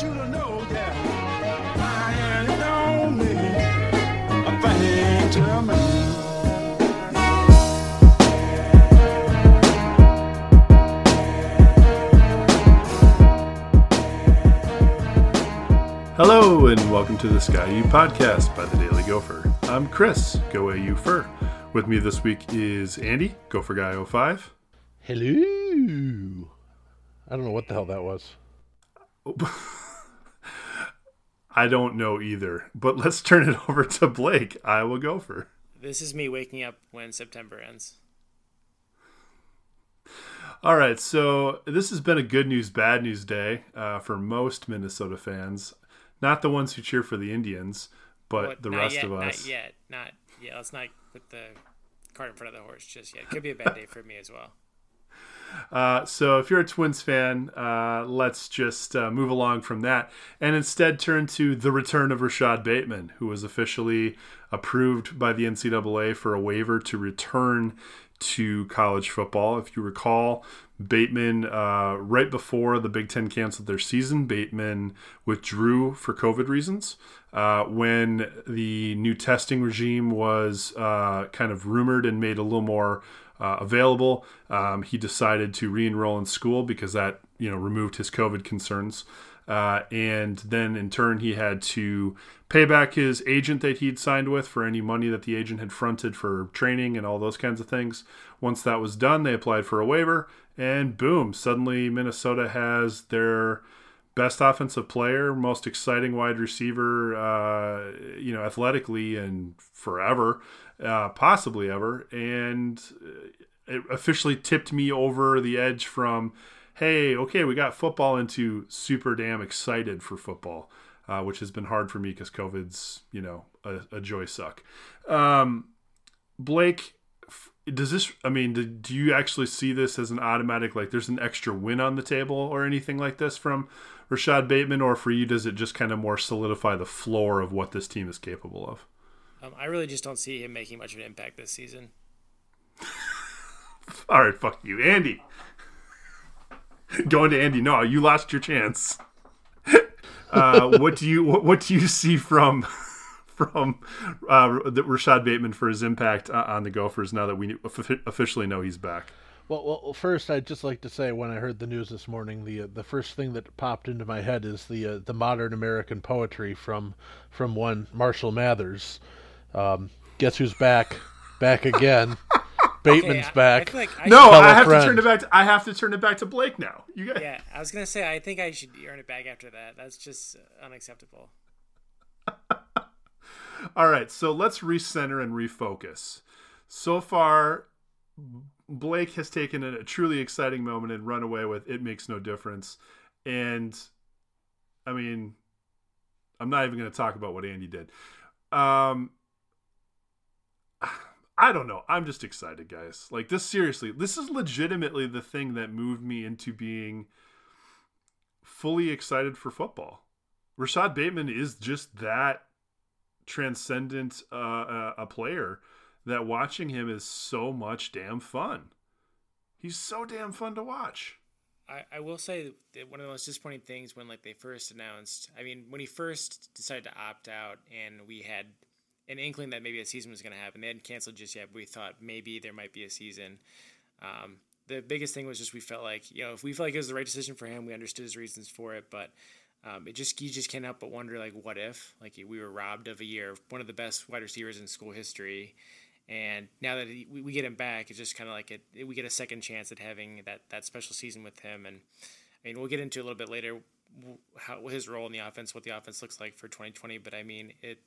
I want you to know that I ain't only a thing to me. Hello and welcome to the Ski U podcast by the Daily Gopher. I'm Chris, GoAUpher. With me this week is Andy, Gopher Guy 05. Hello. I don't know what the hell that was. I don't know either, but let's turn it over to Blake, Iowa Gopher. This is me waking up when September ends. All right, so this has been a good news, bad news day uh, for most Minnesota fans. Not the ones who cheer for the Indians, but What- the rest yet, of us. Not yet. Not yeah. Let's not put the cart in front of the horse just yet. Could be a bad day for me as well. Uh, so if you're a Twins fan, uh, let's just uh, move along from that and instead turn to the return of Rashod Bateman, who was officially approved by the NCAA for a waiver to return to college football. If you recall, Bateman, uh, right before the Big Ten canceled their season, Bateman withdrew for COVID reasons. Uh, when the new testing regime was uh, kind of rumored and made a little more uh, available, um, he decided to re-enroll in school because that you know removed his COVID concerns. Uh, and then in turn, he had to pay back his agent that he'd signed with for any money that the agent had fronted for training and all those kinds of things. Once that was done, they applied for a waiver, and boom, suddenly Minnesota has their best offensive player, most exciting wide receiver, uh, you know, athletically and forever, uh, possibly ever. And it officially tipped me over the edge from, hey, okay, we got football into super damn excited for football, uh, which has been hard for me because COVID's, you know, a, a joy suck. Um, Blake, does this, I mean, do, do you actually see this as an automatic, like there's an extra win on the table or anything like this from Rashod Bateman? Or for you, does it just kind of more solidify the floor of what this team is capable of? Um, I really just don't see him making much of an impact this season. All right, fuck you, Andy. Going to Andy. No, you lost your chance. Uh, what do you what, what do you see from from uh, the Rashod Bateman for his impact on the Gophers now that we officially know he's back? Well, well, first I'd just like to say when I heard the news this morning, the uh, the first thing that popped into my head is the uh, the modern American poetry from from one Marshall Mathers. Um, guess who's back? Back again. Bateman's Okay, I- back. I like I No, I have friend. to turn it back. To, I have to turn it back to Blake now. You got should- yeah, I was gonna say I think I should earn it back after that. That's just unacceptable. All right, so let's recenter and refocus. So far, Blake has taken a truly exciting moment and run away with it makes no difference. And I mean, I'm not even going to talk about what Andy did. Um, I don't know. I'm just excited, guys. Like this, seriously, this is legitimately the thing that moved me into being fully excited for football. Rashod Bateman is just that transcendent uh, uh, a player that watching him is so much damn fun. He's so damn fun to watch. I, I will say that one of the most disappointing things when like they first announced I mean when he first decided to opt out and we had an inkling that maybe a season was going to happen they hadn't canceled just yet but we thought maybe there might be a season um, the biggest thing was just we felt like you know if we felt like it was the right decision for him we understood his reasons for it but um, it just you just can't help but wonder like what if like we were robbed of a year of one of the best wide receivers in school history and now that he, we, get him back, it's just kind of like it, we get a second chance at having that, that special season with him. And I mean, we'll get into a little bit later how his role in the offense, what the offense looks like for 2020. But I mean, it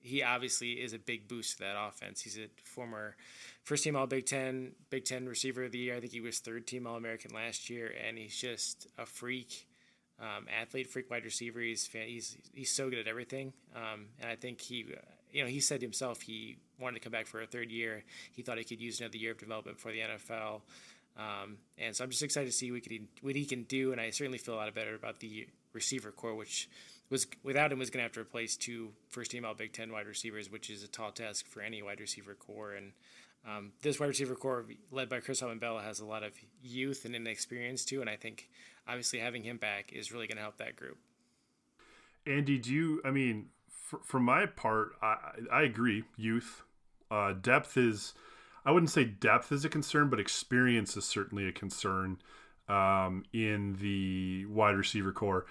he obviously is a big boost to that offense. He's a former first team All Big Ten, Big Ten receiver of the year. I think he was third team All American last year, and he's just a freak um, athlete, freak wide receiver. He's he's he's so good at everything, um, and I think he, you know, he said himself he wanted to come back for a third year. He thought he could use another year of development for the NFL, um, and so I'm just excited to see what, could, what he can do. And I certainly feel a lot better about the receiver corps, which was without him was going to have to replace two first team All Big Ten wide receivers, which is a tall task for any wide receiver corps. And um, this wide receiver corps, led by Chris Autman-Bell, has a lot of youth and inexperience too, and I think obviously having him back is really going to help that group. Andy, do you? I mean, for, for my part, I, I agree. Youth, uh, depth is. I wouldn't say depth is a concern, but experience is certainly a concern um, in the wide receiver corps.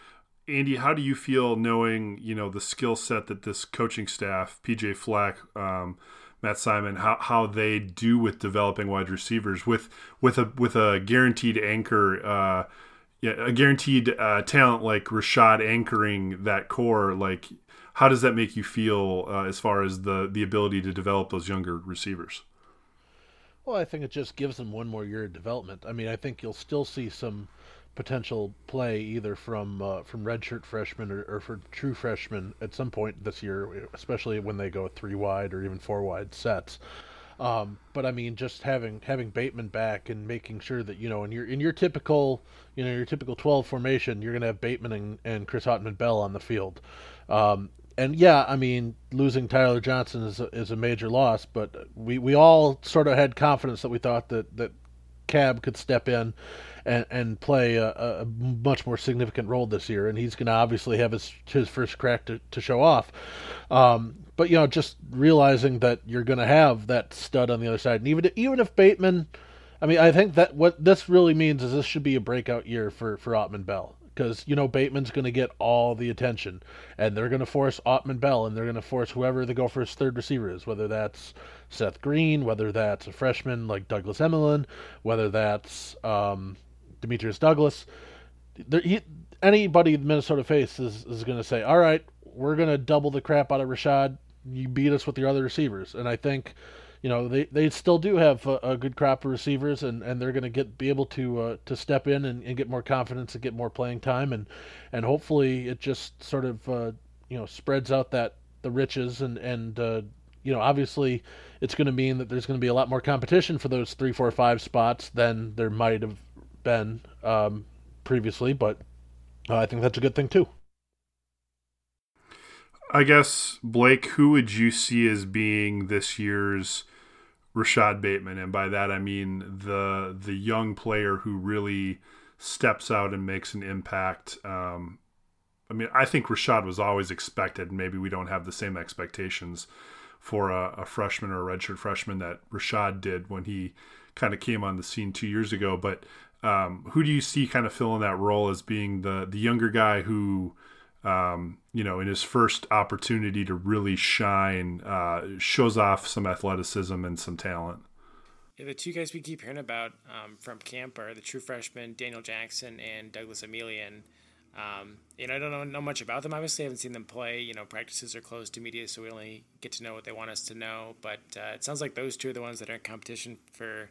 Andy, how do you feel knowing you know the skill set that this coaching staff, PJ Fleck, um, Matt Simon, how, how they do with developing wide receivers with with a with a guaranteed anchor, uh, yeah, a guaranteed uh, talent like Rashod anchoring that corps. Like, how does that make you feel uh, as far as the the ability to develop those younger receivers? Well, I think it just gives them one more year of development. I mean, I think you'll still see some potential play either from uh, from redshirt freshmen or, or for true freshmen at some point this year, especially when they go three wide or even four wide sets. Um, but I mean, just having having Bateman back and making sure that you know in your in your typical you know your typical twelve formation, you're gonna have Bateman and, and Chris Autman-Bell on the field. Um, and yeah, I mean, losing Tyler Johnson is a, is a major loss, but we, we all sort of had confidence that we thought that, that Cab could step in and, and play a, a, much more significant role this year, and he's going to obviously have his his first crack to, to show off. Um, but you know, just realizing that you're going to have that stud on the other side, and even even if Bateman, I mean, I think that what this really means is this should be a breakout year for for Autman-Bell because you know Bateman's going to get all the attention, and they're going to force Autman-Bell, and they're going to force whoever the Gophers' third receiver is, whether that's Seth Green, whether that's a freshman like Douglas Emilien, whether that's um, Demetrius Douglas. There, he, anybody Minnesota face is, is going to say, all right, we're going to double the crap out of Rashod. You beat us with your other receivers. And I think, you know, they, they still do have a, a good crop of receivers, and, and they're going to get be able to uh, to step in and, and get more confidence and get more playing time, and and hopefully it just sort of uh, you know spreads out that the riches and and uh, you know obviously it's going to mean that there's going to be a lot more competition for those three, four, five spots than there might have been um, previously, but uh, I think that's a good thing too. I guess Blake, who would you see as being this year's Rashod Bateman? And by that I mean the the young player who really steps out and makes an impact. Um, I mean, I think Rashod was always expected. Maybe we don't have the same expectations for a, a freshman or a redshirt freshman that Rashod did when he kind of came on the scene two years ago. But um, who do you see kind of filling that role as being the the younger guy who, um, you know, in his first opportunity to really shine, uh, shows off some athleticism and some talent? Yeah, the two guys we keep hearing about um, from camp are the true freshmen Daniel Jackson and Douglas Emilien. Um, you know, I don't know, know much about them. Obviously, I haven't seen them play. You know, practices are closed to media, so we only get to know what they want us to know. But uh, it sounds like those two are the ones that are in competition for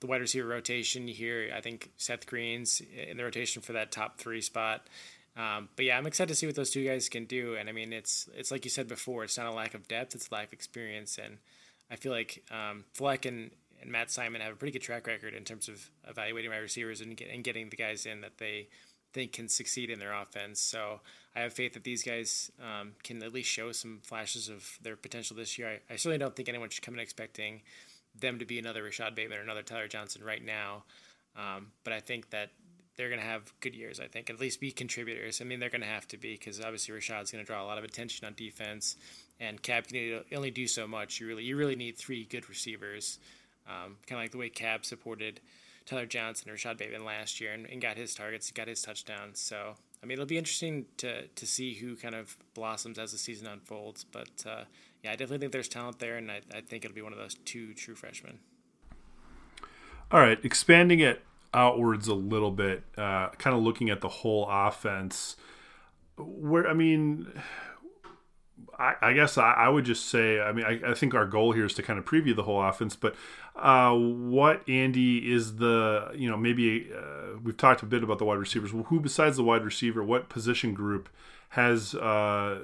the wide receiver rotation. You hear, I think Seth Green's in the rotation for that top three spot. Um, but yeah, I'm excited to see what those two guys can do. And I mean, it's it's like you said before, it's not a lack of depth, it's a lack of experience. And I feel like um, Fleck and, and Matt Simon have a pretty good track record in terms of evaluating my receivers and, get, and getting the guys in that they think can succeed in their offense. So I have faith that these guys um, can at least show some flashes of their potential this year. I, I certainly don't think anyone should come in expecting them to be another Rashod Bateman or another Tyler Johnson right now. Um, but I think that they're going to have good years. I think at least be contributors. I mean, they're going to have to be because obviously Rashod's going to draw a lot of attention on defense, and Cab can only do so much. You really, you really need three good receivers, um, kind of like the way Cab supported Tyler Johnson or Rashod Bateman last year and, and got his targets, got his touchdowns. So I mean, it'll be interesting to to see who kind of blossoms as the season unfolds. But uh, yeah, I definitely think there's talent there, and I, I think it'll be one of those two true freshmen. All right, expanding it outwards a little bit, uh, kind of looking at the whole offense. Where I mean, I, I guess I, I, would just say, I mean, I, I, think our goal here is to kind of preview the whole offense, but uh, what, Andy, is the, you know, maybe uh, we've talked a bit about the wide receivers. Well, who besides the wide receiver, what position group has, uh,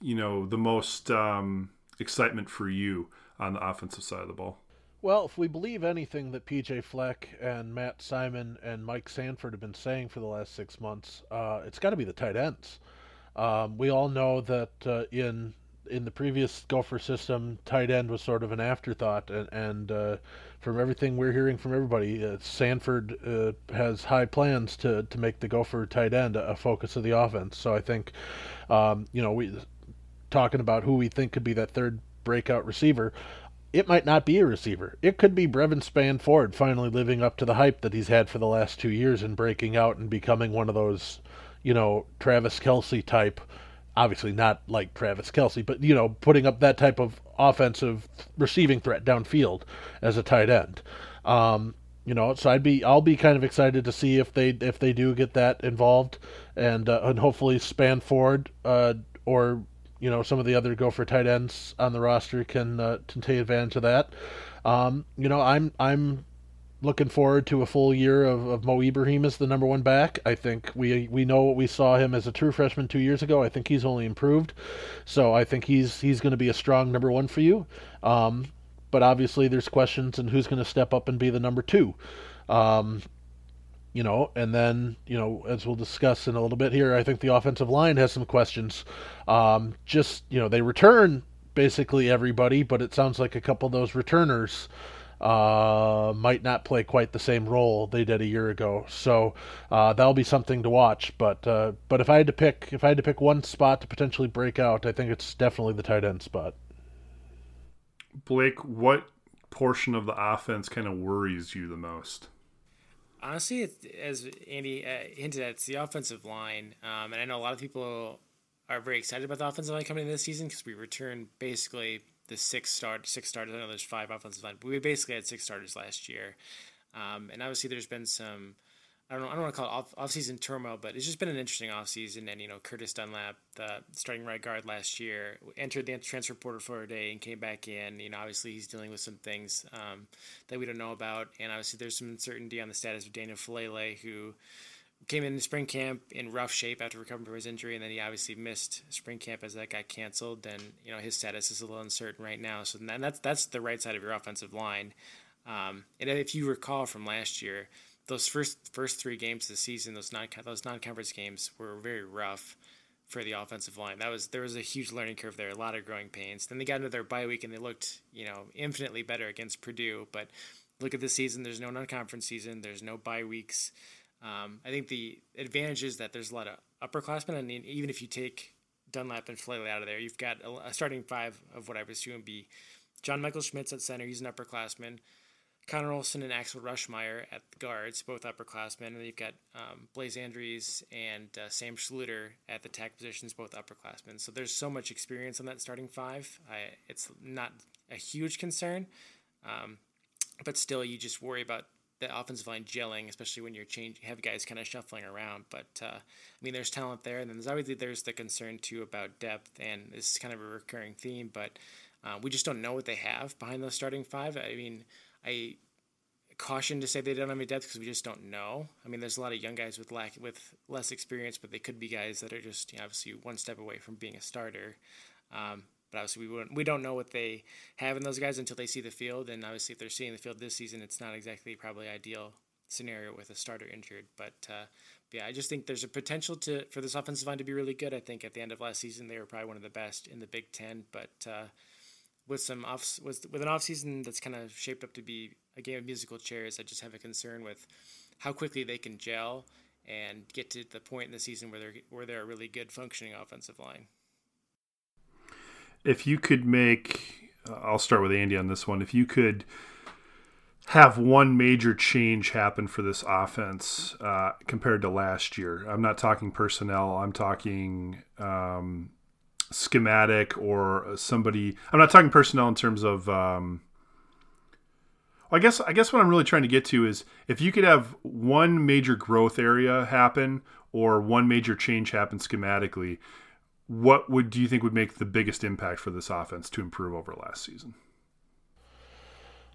you know, the most um, excitement for you on the offensive side of the ball? Well, if we believe anything that PJ Fleck and Matt Simon and Mike Sanford have been saying for the last six months, uh, it's got to be the tight ends. Um, we all know that uh, in in the previous Gopher system, tight end was sort of an afterthought, and, and uh, from everything we're hearing from everybody, uh, Sanford uh, has high plans to to make the Gopher tight end a, a focus of the offense. So I think, um, you know, we talking about who we think could be that third breakout receiver it might not be a receiver. It could be Brevyn Spann-Ford finally living up to the hype that he's had for the last two years and breaking out and becoming one of those, you know, Travis Kelce type. Obviously not like Travis Kelce, but you know, putting up that type of offensive receiving threat downfield as a tight end. Um, you know, so I'd be I'll be kind of excited to see if they if they do get that involved, and uh, and hopefully Spann-Ford uh, or you know some of the other Gopher tight ends on the roster can uh, can take advantage of that. Um, you know, I'm I'm looking forward to a full year of, of Mo Ibrahim as the number one back. I think we we know what we saw him as a true freshman two years ago. I think he's only improved, so I think he's he's going to be a strong number one for you. Um, but obviously, there's questions and who's going to step up and be the number two. Um, you know, and then, you know, as we'll discuss in a little bit here, I think the offensive line has some questions. Um, just, you know, they return basically everybody, but it sounds like a couple of those returners uh, might not play quite the same role they did a year ago. So uh, that'll be something to watch. But uh, but if I had to pick if I had to pick one spot to potentially break out, I think it's definitely the tight end spot. Blake, what portion of the offense kind of worries you the most? Honestly, as Andy uh, hinted at, it's the offensive line. Um, and I know a lot of people are very excited about the offensive line coming in this season because we returned basically the six start six starters. I know there's five offensive line, but we basically had six starters last year. Um, and obviously, there's been some I don't I don't want to call it off, off-season turmoil, but it's just been an interesting off-season. And, you know, Curtis Dunlap, the starting right guard last year, entered the transfer portal for a day and came back in. You know, obviously he's dealing with some things um, that we don't know about. And obviously there's some uncertainty on the status of Daniel Faalele, who came in spring camp in rough shape after recovering from his injury, and then he obviously missed spring camp as that got canceled. And, you know, his status is a little uncertain right now. So that's, that's the right side of your offensive line. Um, and if you recall from last year, those first first three games of the season, those non those non conference games were very rough for the offensive line. That was there was a huge learning curve there, a lot of growing pains. Then they got into their bye week and they looked you know infinitely better against Purdue. But look at the season. There's no non conference season. There's no bye weeks. Um, I think the advantage is that there's a lot of upperclassmen, and even if you take Dunlap and Faalele out of there, you've got a, a starting five of what I would assume be John Michael Schmitz at center. He's an upperclassman. Connor Olson and Axel Ruschmeyer at the guards, both upperclassmen. And then you've got um, Blaise Andries and uh, Sam Schlueter at the tack positions, both upperclassmen. So there's so much experience on that starting five. I, it's not a huge concern, um, but still, you just worry about the offensive line gelling, especially when you're changing, have guys kind of shuffling around. But uh, I mean, there's talent there, and then there's obviously there's the concern too about depth, and this is kind of a recurring theme, but. Uh, we just don't know what they have behind those starting five. I mean, I caution to say they don't have any depth because we just don't know. I mean, there's a lot of young guys with lack with less experience, but they could be guys that are just you know, obviously one step away from being a starter. Um, but obviously, we we don't know what they have in those guys until they see the field. And obviously, if they're seeing the field this season, it's not exactly probably ideal scenario with a starter injured. But, uh, but yeah, I just think there's a potential to for this offensive line to be really good. I think at the end of last season, they were probably one of the best in the Big Ten. But uh, with some off with with an off season that's kind of shaped up to be a game of musical chairs. I just have a concern with how quickly they can gel and get to the point in the season where they're where they're a really good functioning offensive line. If you could make, uh, I'll start with Andy on this one. If you could have one major change happen for this offense uh, compared to last year, I'm not talking personnel. I'm talking um, schematic or somebody. I'm not talking personnel in terms of. Um, I guess I guess what I'm really trying to get to is if you could have one major growth area happen or one major change happen schematically, what would do you think would make the biggest impact for this offense to improve over last season?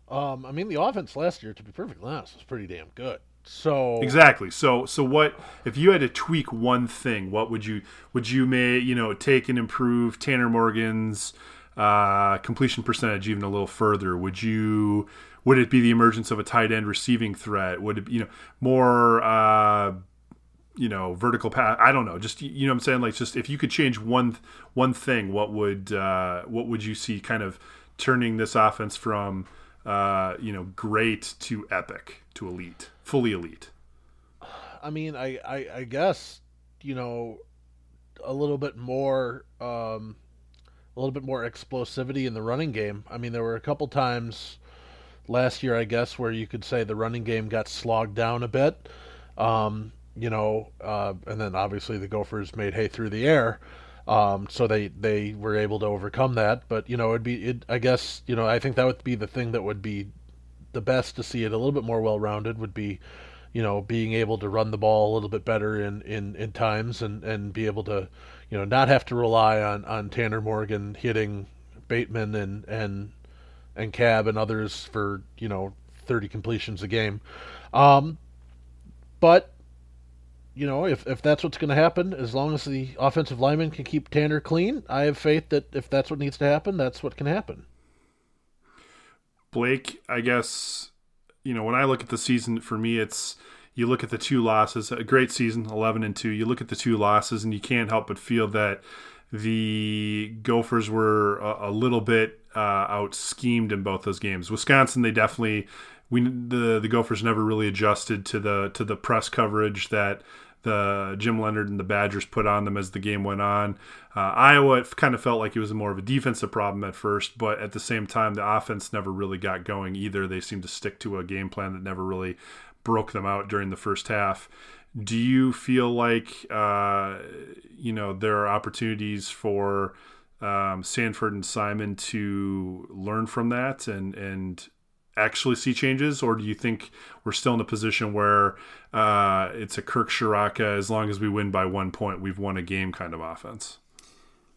Um, I mean, the offense last year, to be perfectly honest, was pretty damn good. So exactly. So so what if you had to tweak one thing? What would you would you may you know take and improve Tanner Morgan's uh, completion percentage even a little further? Would you would it be the emergence of a tight end receiving threat? Would it be, you know more uh, you know vertical pass? I don't know. Just you know I'm saying like just if you could change one one thing, what would uh, what would you see kind of turning this offense from uh, you know great to epic to elite? fully elite? I mean, I, I, I guess you know a little bit more, um, a little bit more explosivity in the running game. I mean, there were a couple times last year, I guess, where you could say the running game got slogged down a bit. Um, you know, uh, and then obviously the Gophers made hay through the air. Um, so they, they were able to overcome that, but you know, it'd be, it, I guess, you know, I think that would be the thing that would be the best to see it a little bit more well rounded would be, you know, being able to run the ball a little bit better in, in, in times and, and be able to, you know, not have to rely on, on Tanner Morgan hitting Bateman and, and and Cab and others for, you know, thirty completions a game. Um, but you know, if, if that's what's going to happen, as long as the offensive lineman can keep Tanner clean, I have faith that if that's what needs to happen, that's what can happen. Blake, I guess, you know, when I look at the season, for me, it's you look at the two losses, a great season, 11 and 2. You look at the two losses, and you can't help but feel that the Gophers were a, a little bit uh, out schemed in both those games. Wisconsin, they definitely we the the Gophers never really adjusted to the to the press coverage that the Jim Leonhard and the Badgers put on them as the game went on. Uh, Iowa kind of felt like it was more of a defensive problem at first, but at the same time, the offense never really got going either. They seemed to stick to a game plan that never really broke them out during the first half. Do you feel like uh, you know there are opportunities for um, Sanford and Simon to learn from that and and actually see changes, or do you think we're still in a position where uh, it's a Kirk Ciarrocca as long as we win by one point, we've won a game kind of offense?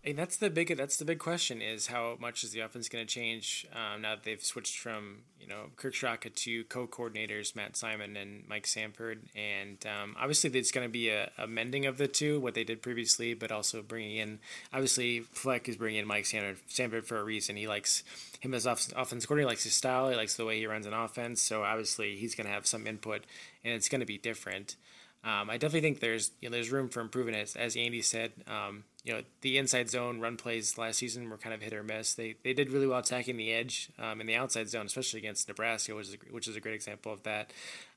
And that's the big that's the big question is how much is the offense going to change um, now that they've switched from you know Kirk Ciarrocca to co-coordinators Matt Simon and Mike Sanford. And um, obviously there's going to be a, a, mending of the two what they did previously but also bringing in obviously Fleck is bringing in Mike Sanford, Sanford for a reason. He likes him as off, offense coordinator likes his style he likes the way he runs an offense. So obviously he's going to have some input and it's going to be different. Um, I definitely think there's you know, there's room for improvement as, as Andy said. Um, you know the inside zone run plays last season were kind of hit or miss. They they did really well attacking the edge um, in the outside zone, especially against Nebraska, which is a, which is a great example of that.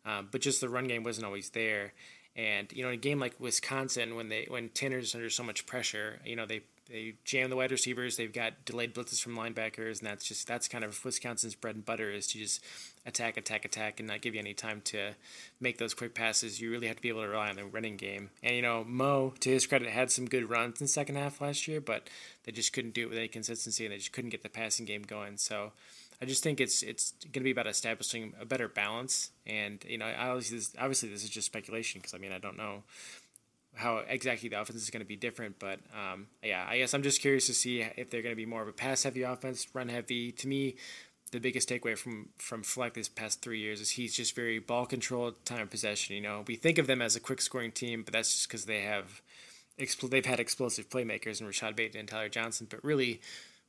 Um, but just the run game wasn't always there. And you know, in a game like Wisconsin, when they when Tanner's under so much pressure, you know they they jam the wide receivers. They've got delayed blitzes from linebackers, and that's just that's kind of Wisconsin's bread and butter is to just attack, attack, attack, and not give you any time to make those quick passes. You really have to be able to rely on the running game. And you know, Mo, to his credit, had some good runs in the second half last year, but they just couldn't do it with any consistency, and they just couldn't get the passing game going. So. I just think it's it's going to be about establishing a better balance, and you know, obviously this, obviously this is just speculation because I mean I don't know how exactly the offense is going to be different. But um, yeah, I guess I'm just curious to see if they're going to be more of a pass heavy offense, run heavy. To me, the biggest takeaway from from Fleck this past three years is he's just very ball control, time possession. You know, we think of them as a quick scoring team, but that's just because they have they've had explosive playmakers in Rashod Bateman and Tyler Johnson. But really,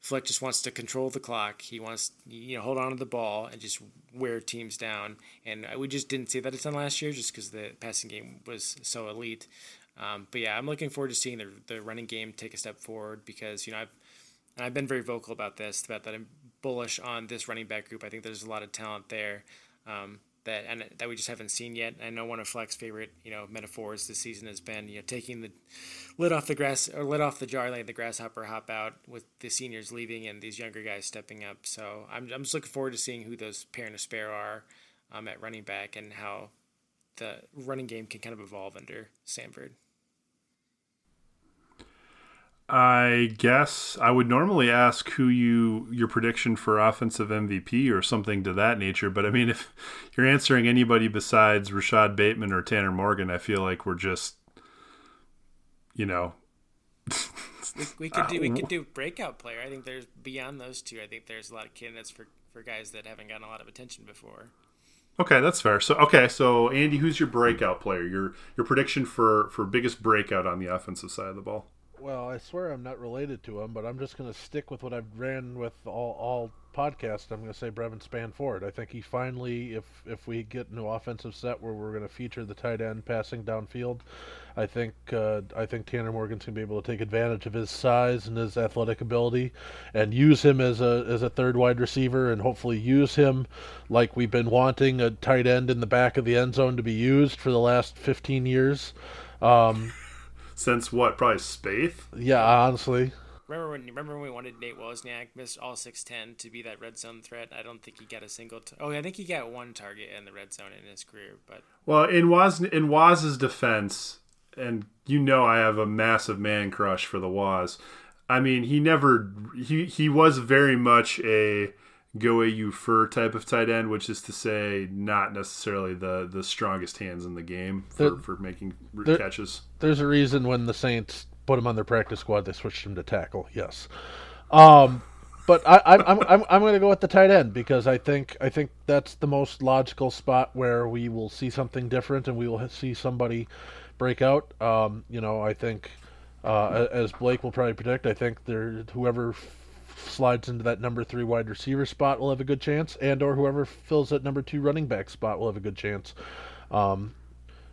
Fleck just wants to control the clock. He wants you know hold on to the ball and just wear teams down. And we just didn't see that a ton last year, just because the passing game was so elite. Um, but yeah, I'm looking forward to seeing the, the running game take a step forward because you know I've and I've been very vocal about this about that I'm bullish on this running back group. I think there's a lot of talent there um, that and that we just haven't seen yet. I know one of Fleck's favorite you know metaphors this season has been you know taking the lid off the grass or lid off the jar, letting the grasshopper hop out with the seniors leaving and these younger guys stepping up. So I'm I'm just looking forward to seeing who those pair and a spare are um, at running back and how the running game can kind of evolve under Sanford. I guess I would normally ask who you your prediction for offensive MVP or something to that nature, but I mean if you're answering anybody besides Rashod Bateman or Tanner Morgan, I feel like we're just you know We, we could do we could do breakout player. I think there's beyond those two. I think there's a lot of candidates for for guys that haven't gotten a lot of attention before. Okay, that's fair. So okay, so Andy, who's your breakout player? Your your prediction for for biggest breakout on the offensive side of the ball? Well, I swear I'm not related to him, but I'm just going to stick with what I've ran with all all podcast. I'm going to say Brevyn Spann-Ford. I think he finally, if if we get into offensive set where we're going to feature the tight end passing downfield, I think uh, I think Tanner Morgan's going to be able to take advantage of his size and his athletic ability, and use him as a as a third wide receiver, and hopefully use him like we've been wanting a tight end in the back of the end zone to be used for the last 15 years. Um, Since what? Probably Spaeth. yeah, honestly. Remember when? Remember when we wanted Nate Wozniak missed all six ten to be that red zone threat? I don't think he got a single. T- oh, yeah, I think he got one target in the red zone in his career. But Well, in Waz in Waz's defense, and you know I have a massive man crush for the Waz. I mean, he never he he was very much a GoAUpher type of tight end, which is to say, not necessarily the the strongest hands in the game for, The- for making the- catches. there's a reason when the Saints put him on their practice squad, they switched him to tackle. Yes, um, but I, I, I'm I'm I'm going to go with the tight end because I think I think that's the most logical spot where we will see something different and we will see somebody break out. Um, you know, I think uh, as Blake will probably predict, I think there whoever slides into that number three wide receiver spot will have a good chance, and or whoever fills that number two running back spot will have a good chance. Um,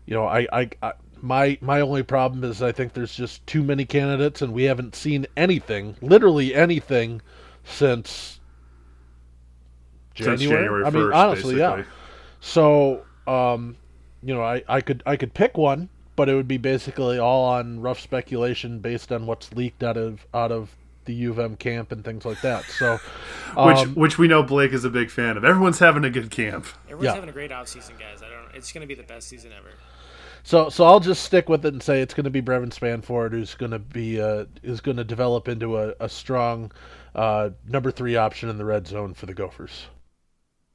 you know, I, I, I my my only problem is I think there's just too many candidates, and we haven't seen anything, literally anything, since January. Since January I mean, 1st, honestly, yeah. So, um, you know, I, I could I could pick one, but it would be basically all on rough speculation based on what's leaked out of out of the U of M camp and things like that. So, Which um, which we know Blake is a big fan of. Everyone's having a good camp. everyone's Yeah. having a great off season, guys. I don't. It's going to be the best season ever. So so I'll just stick with it and say it's going to be Brevyn Spann-Ford who's going to be uh, is going to develop into a, a strong uh, number three option in the red zone for the Gophers.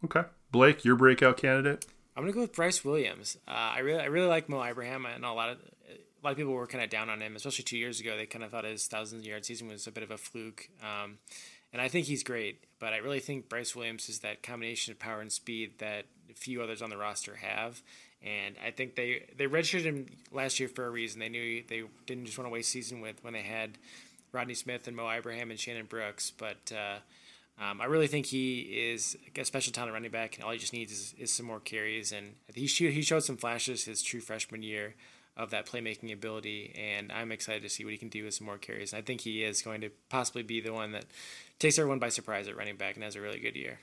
Okay, Blake, your breakout candidate. I'm gonna go with Bryce Williams. Uh, I really, I really like Mo Ibrahim. I know a lot of a lot of people were kind of down on him, especially two years ago. They kind of thought his thousand yard season was a bit of a fluke, um, and I think he's great. But I really think Bryce Williams is that combination of power and speed that few others on the roster have. And I think they they redshirted him last year for a reason. They knew they didn't just want to waste season with when they had Rodney Smith and Mo Ibrahim and Shannon Brooks, but. Uh, um, I really think he is a special talent running back, and all he just needs is, is some more carries. And he he showed some flashes his true freshman year of that playmaking ability, and I'm excited to see what he can do with some more carries. And I think he is going to possibly be the one that takes everyone by surprise at running back and has a really good year.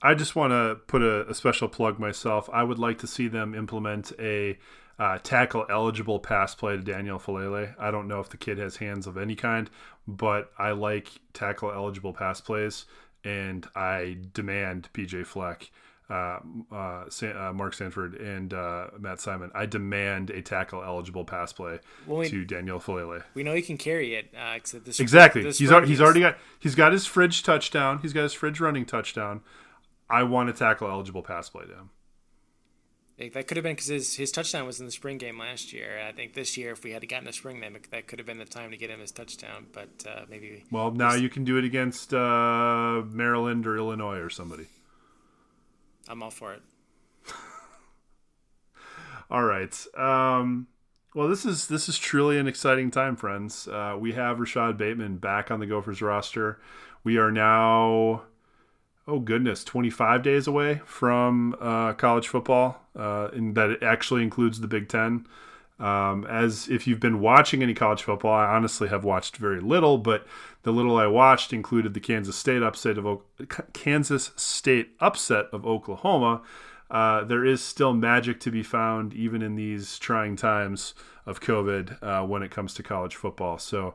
I just want to put a, a special plug myself. I would like to see them implement a uh, tackle eligible pass play to Daniel Faalele. I don't know if the kid has hands of any kind, but I like tackle eligible pass plays, and I demand PJ Fleck, uh, uh, San, uh, Mark Sanford, and uh, Matt Simon. I demand a tackle eligible pass play Well, we- to Daniel Faalele. We know he can carry it. Uh, this, Exactly. this He's he's he's- already got he's got his fridge touchdown. He's got his fridge running touchdown. I want a tackle eligible pass play to him. Like, that could have been because his, his touchdown was in the spring game last year. I think this year, if we had gotten a spring game, that could have been the time to get him his touchdown. But uh, maybe Well, now you can do it against uh, Maryland or Illinois or somebody. I'm all for it. All right. Um, well, this is this is truly an exciting time, friends. Uh, we have Rashod Bateman back on the Gophers roster. We are now, oh goodness, 25 days away from uh, college football, uh, and that it actually includes the Big Ten. Um, as if you've been watching any college football, I honestly have watched very little, but the little I watched included the Kansas State upset of O- Kansas State upset of Oklahoma. Uh, there is still magic to be found even in these trying times of COVID uh, when it comes to college football. So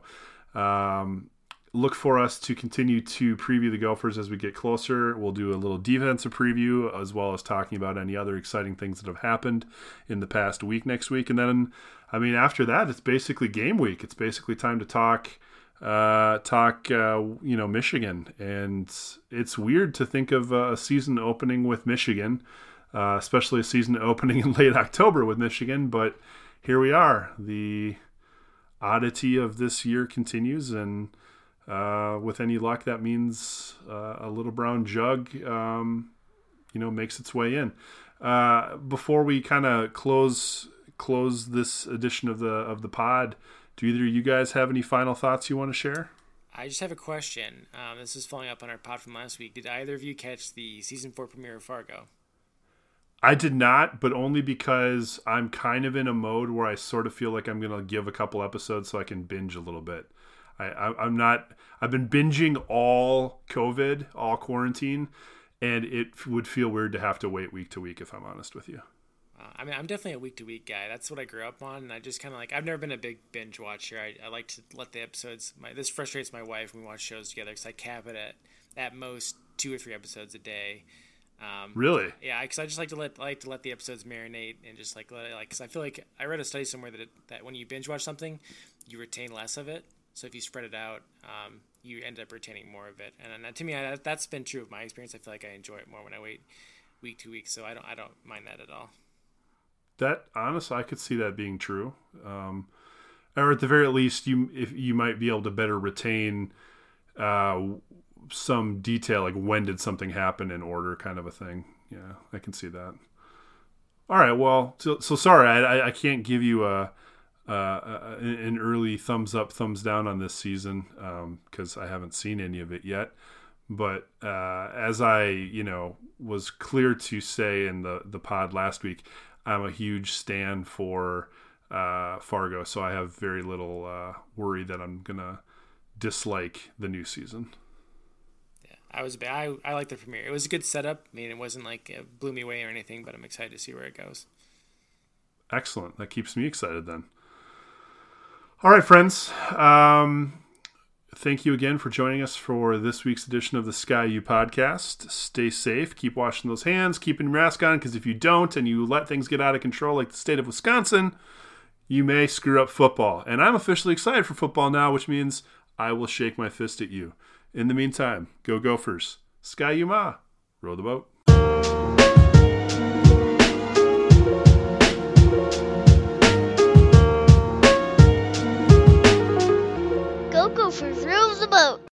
um, look for us to continue to preview the Gophers as we get closer. We'll do a little defensive preview as well as talking about any other exciting things that have happened in the past week next week. And then, I mean, after that, it's basically game week. It's basically time to talk. Uh, talk, uh, you know, Michigan, and it's weird to think of a season opening with Michigan, uh, especially a season opening in late October with Michigan. But here we are. The oddity of this year continues, and uh, with any luck, that means uh, a little brown jug, um, you know, makes its way in. Uh, before we kind of close close this edition of the of the pod, do either of you guys have any final thoughts you want to share? I just have a question. Um, this is following up on our pod from last week. Did either of you catch the season four premiere of Fargo? I did not, but only because I'm kind of in a mode where I sort of feel like I'm going to give a couple episodes so I can binge a little bit. I, I, am not. I've been binging all COVID, all quarantine, and it would feel weird to have to wait week to week. If I'm honest with you. Uh, I mean, I'm definitely a week to week guy. That's what I grew up on, and I just kind of like. I've never been a big binge watcher. I, I like to let the episodes. My this frustrates my wife when we watch shows together because I cap it at at most two or three episodes a day. Um, really? Yeah, because I just like to let like to let the episodes marinate and just like let it like because I feel like I read a study somewhere that it, that when you binge watch something, you retain less of it. So if you spread it out, um, you end up retaining more of it. And, and to me, I, that's been true of my experience. I feel like I enjoy it more when I wait week to week. So I don't I don't mind that at all. That honestly, I could see that being true. Um, or at the very least, you if you might be able to better retain uh, some detail, like when did something happen in order, kind of a thing. Yeah, I can see that. All right, well, so, so sorry, I, I can't give you a, a, an early thumbs up, thumbs down on this season because um, I haven't seen any of it yet. But uh, as I, you know, was clear to say in the the pod last week, I'm a huge stand for uh, Fargo, so I have very little uh, worry that I'm gonna dislike the new season. Yeah, I was I I like the premiere. It was a good setup. I mean, it wasn't like it blew me away or anything, but I'm excited to see where it goes. Excellent. That keeps me excited then. All right, friends. Um, thank you again for joining us for this week's edition of the Ski U podcast. Stay safe. Keep washing those hands. Keeping your mask on because if you don't and you let things get out of control, like the state of Wisconsin, you may screw up football. And I'm officially excited for football now, which means I will shake my fist at you. In the meantime, go Gophers. Ski-U-Mah. Row the boat.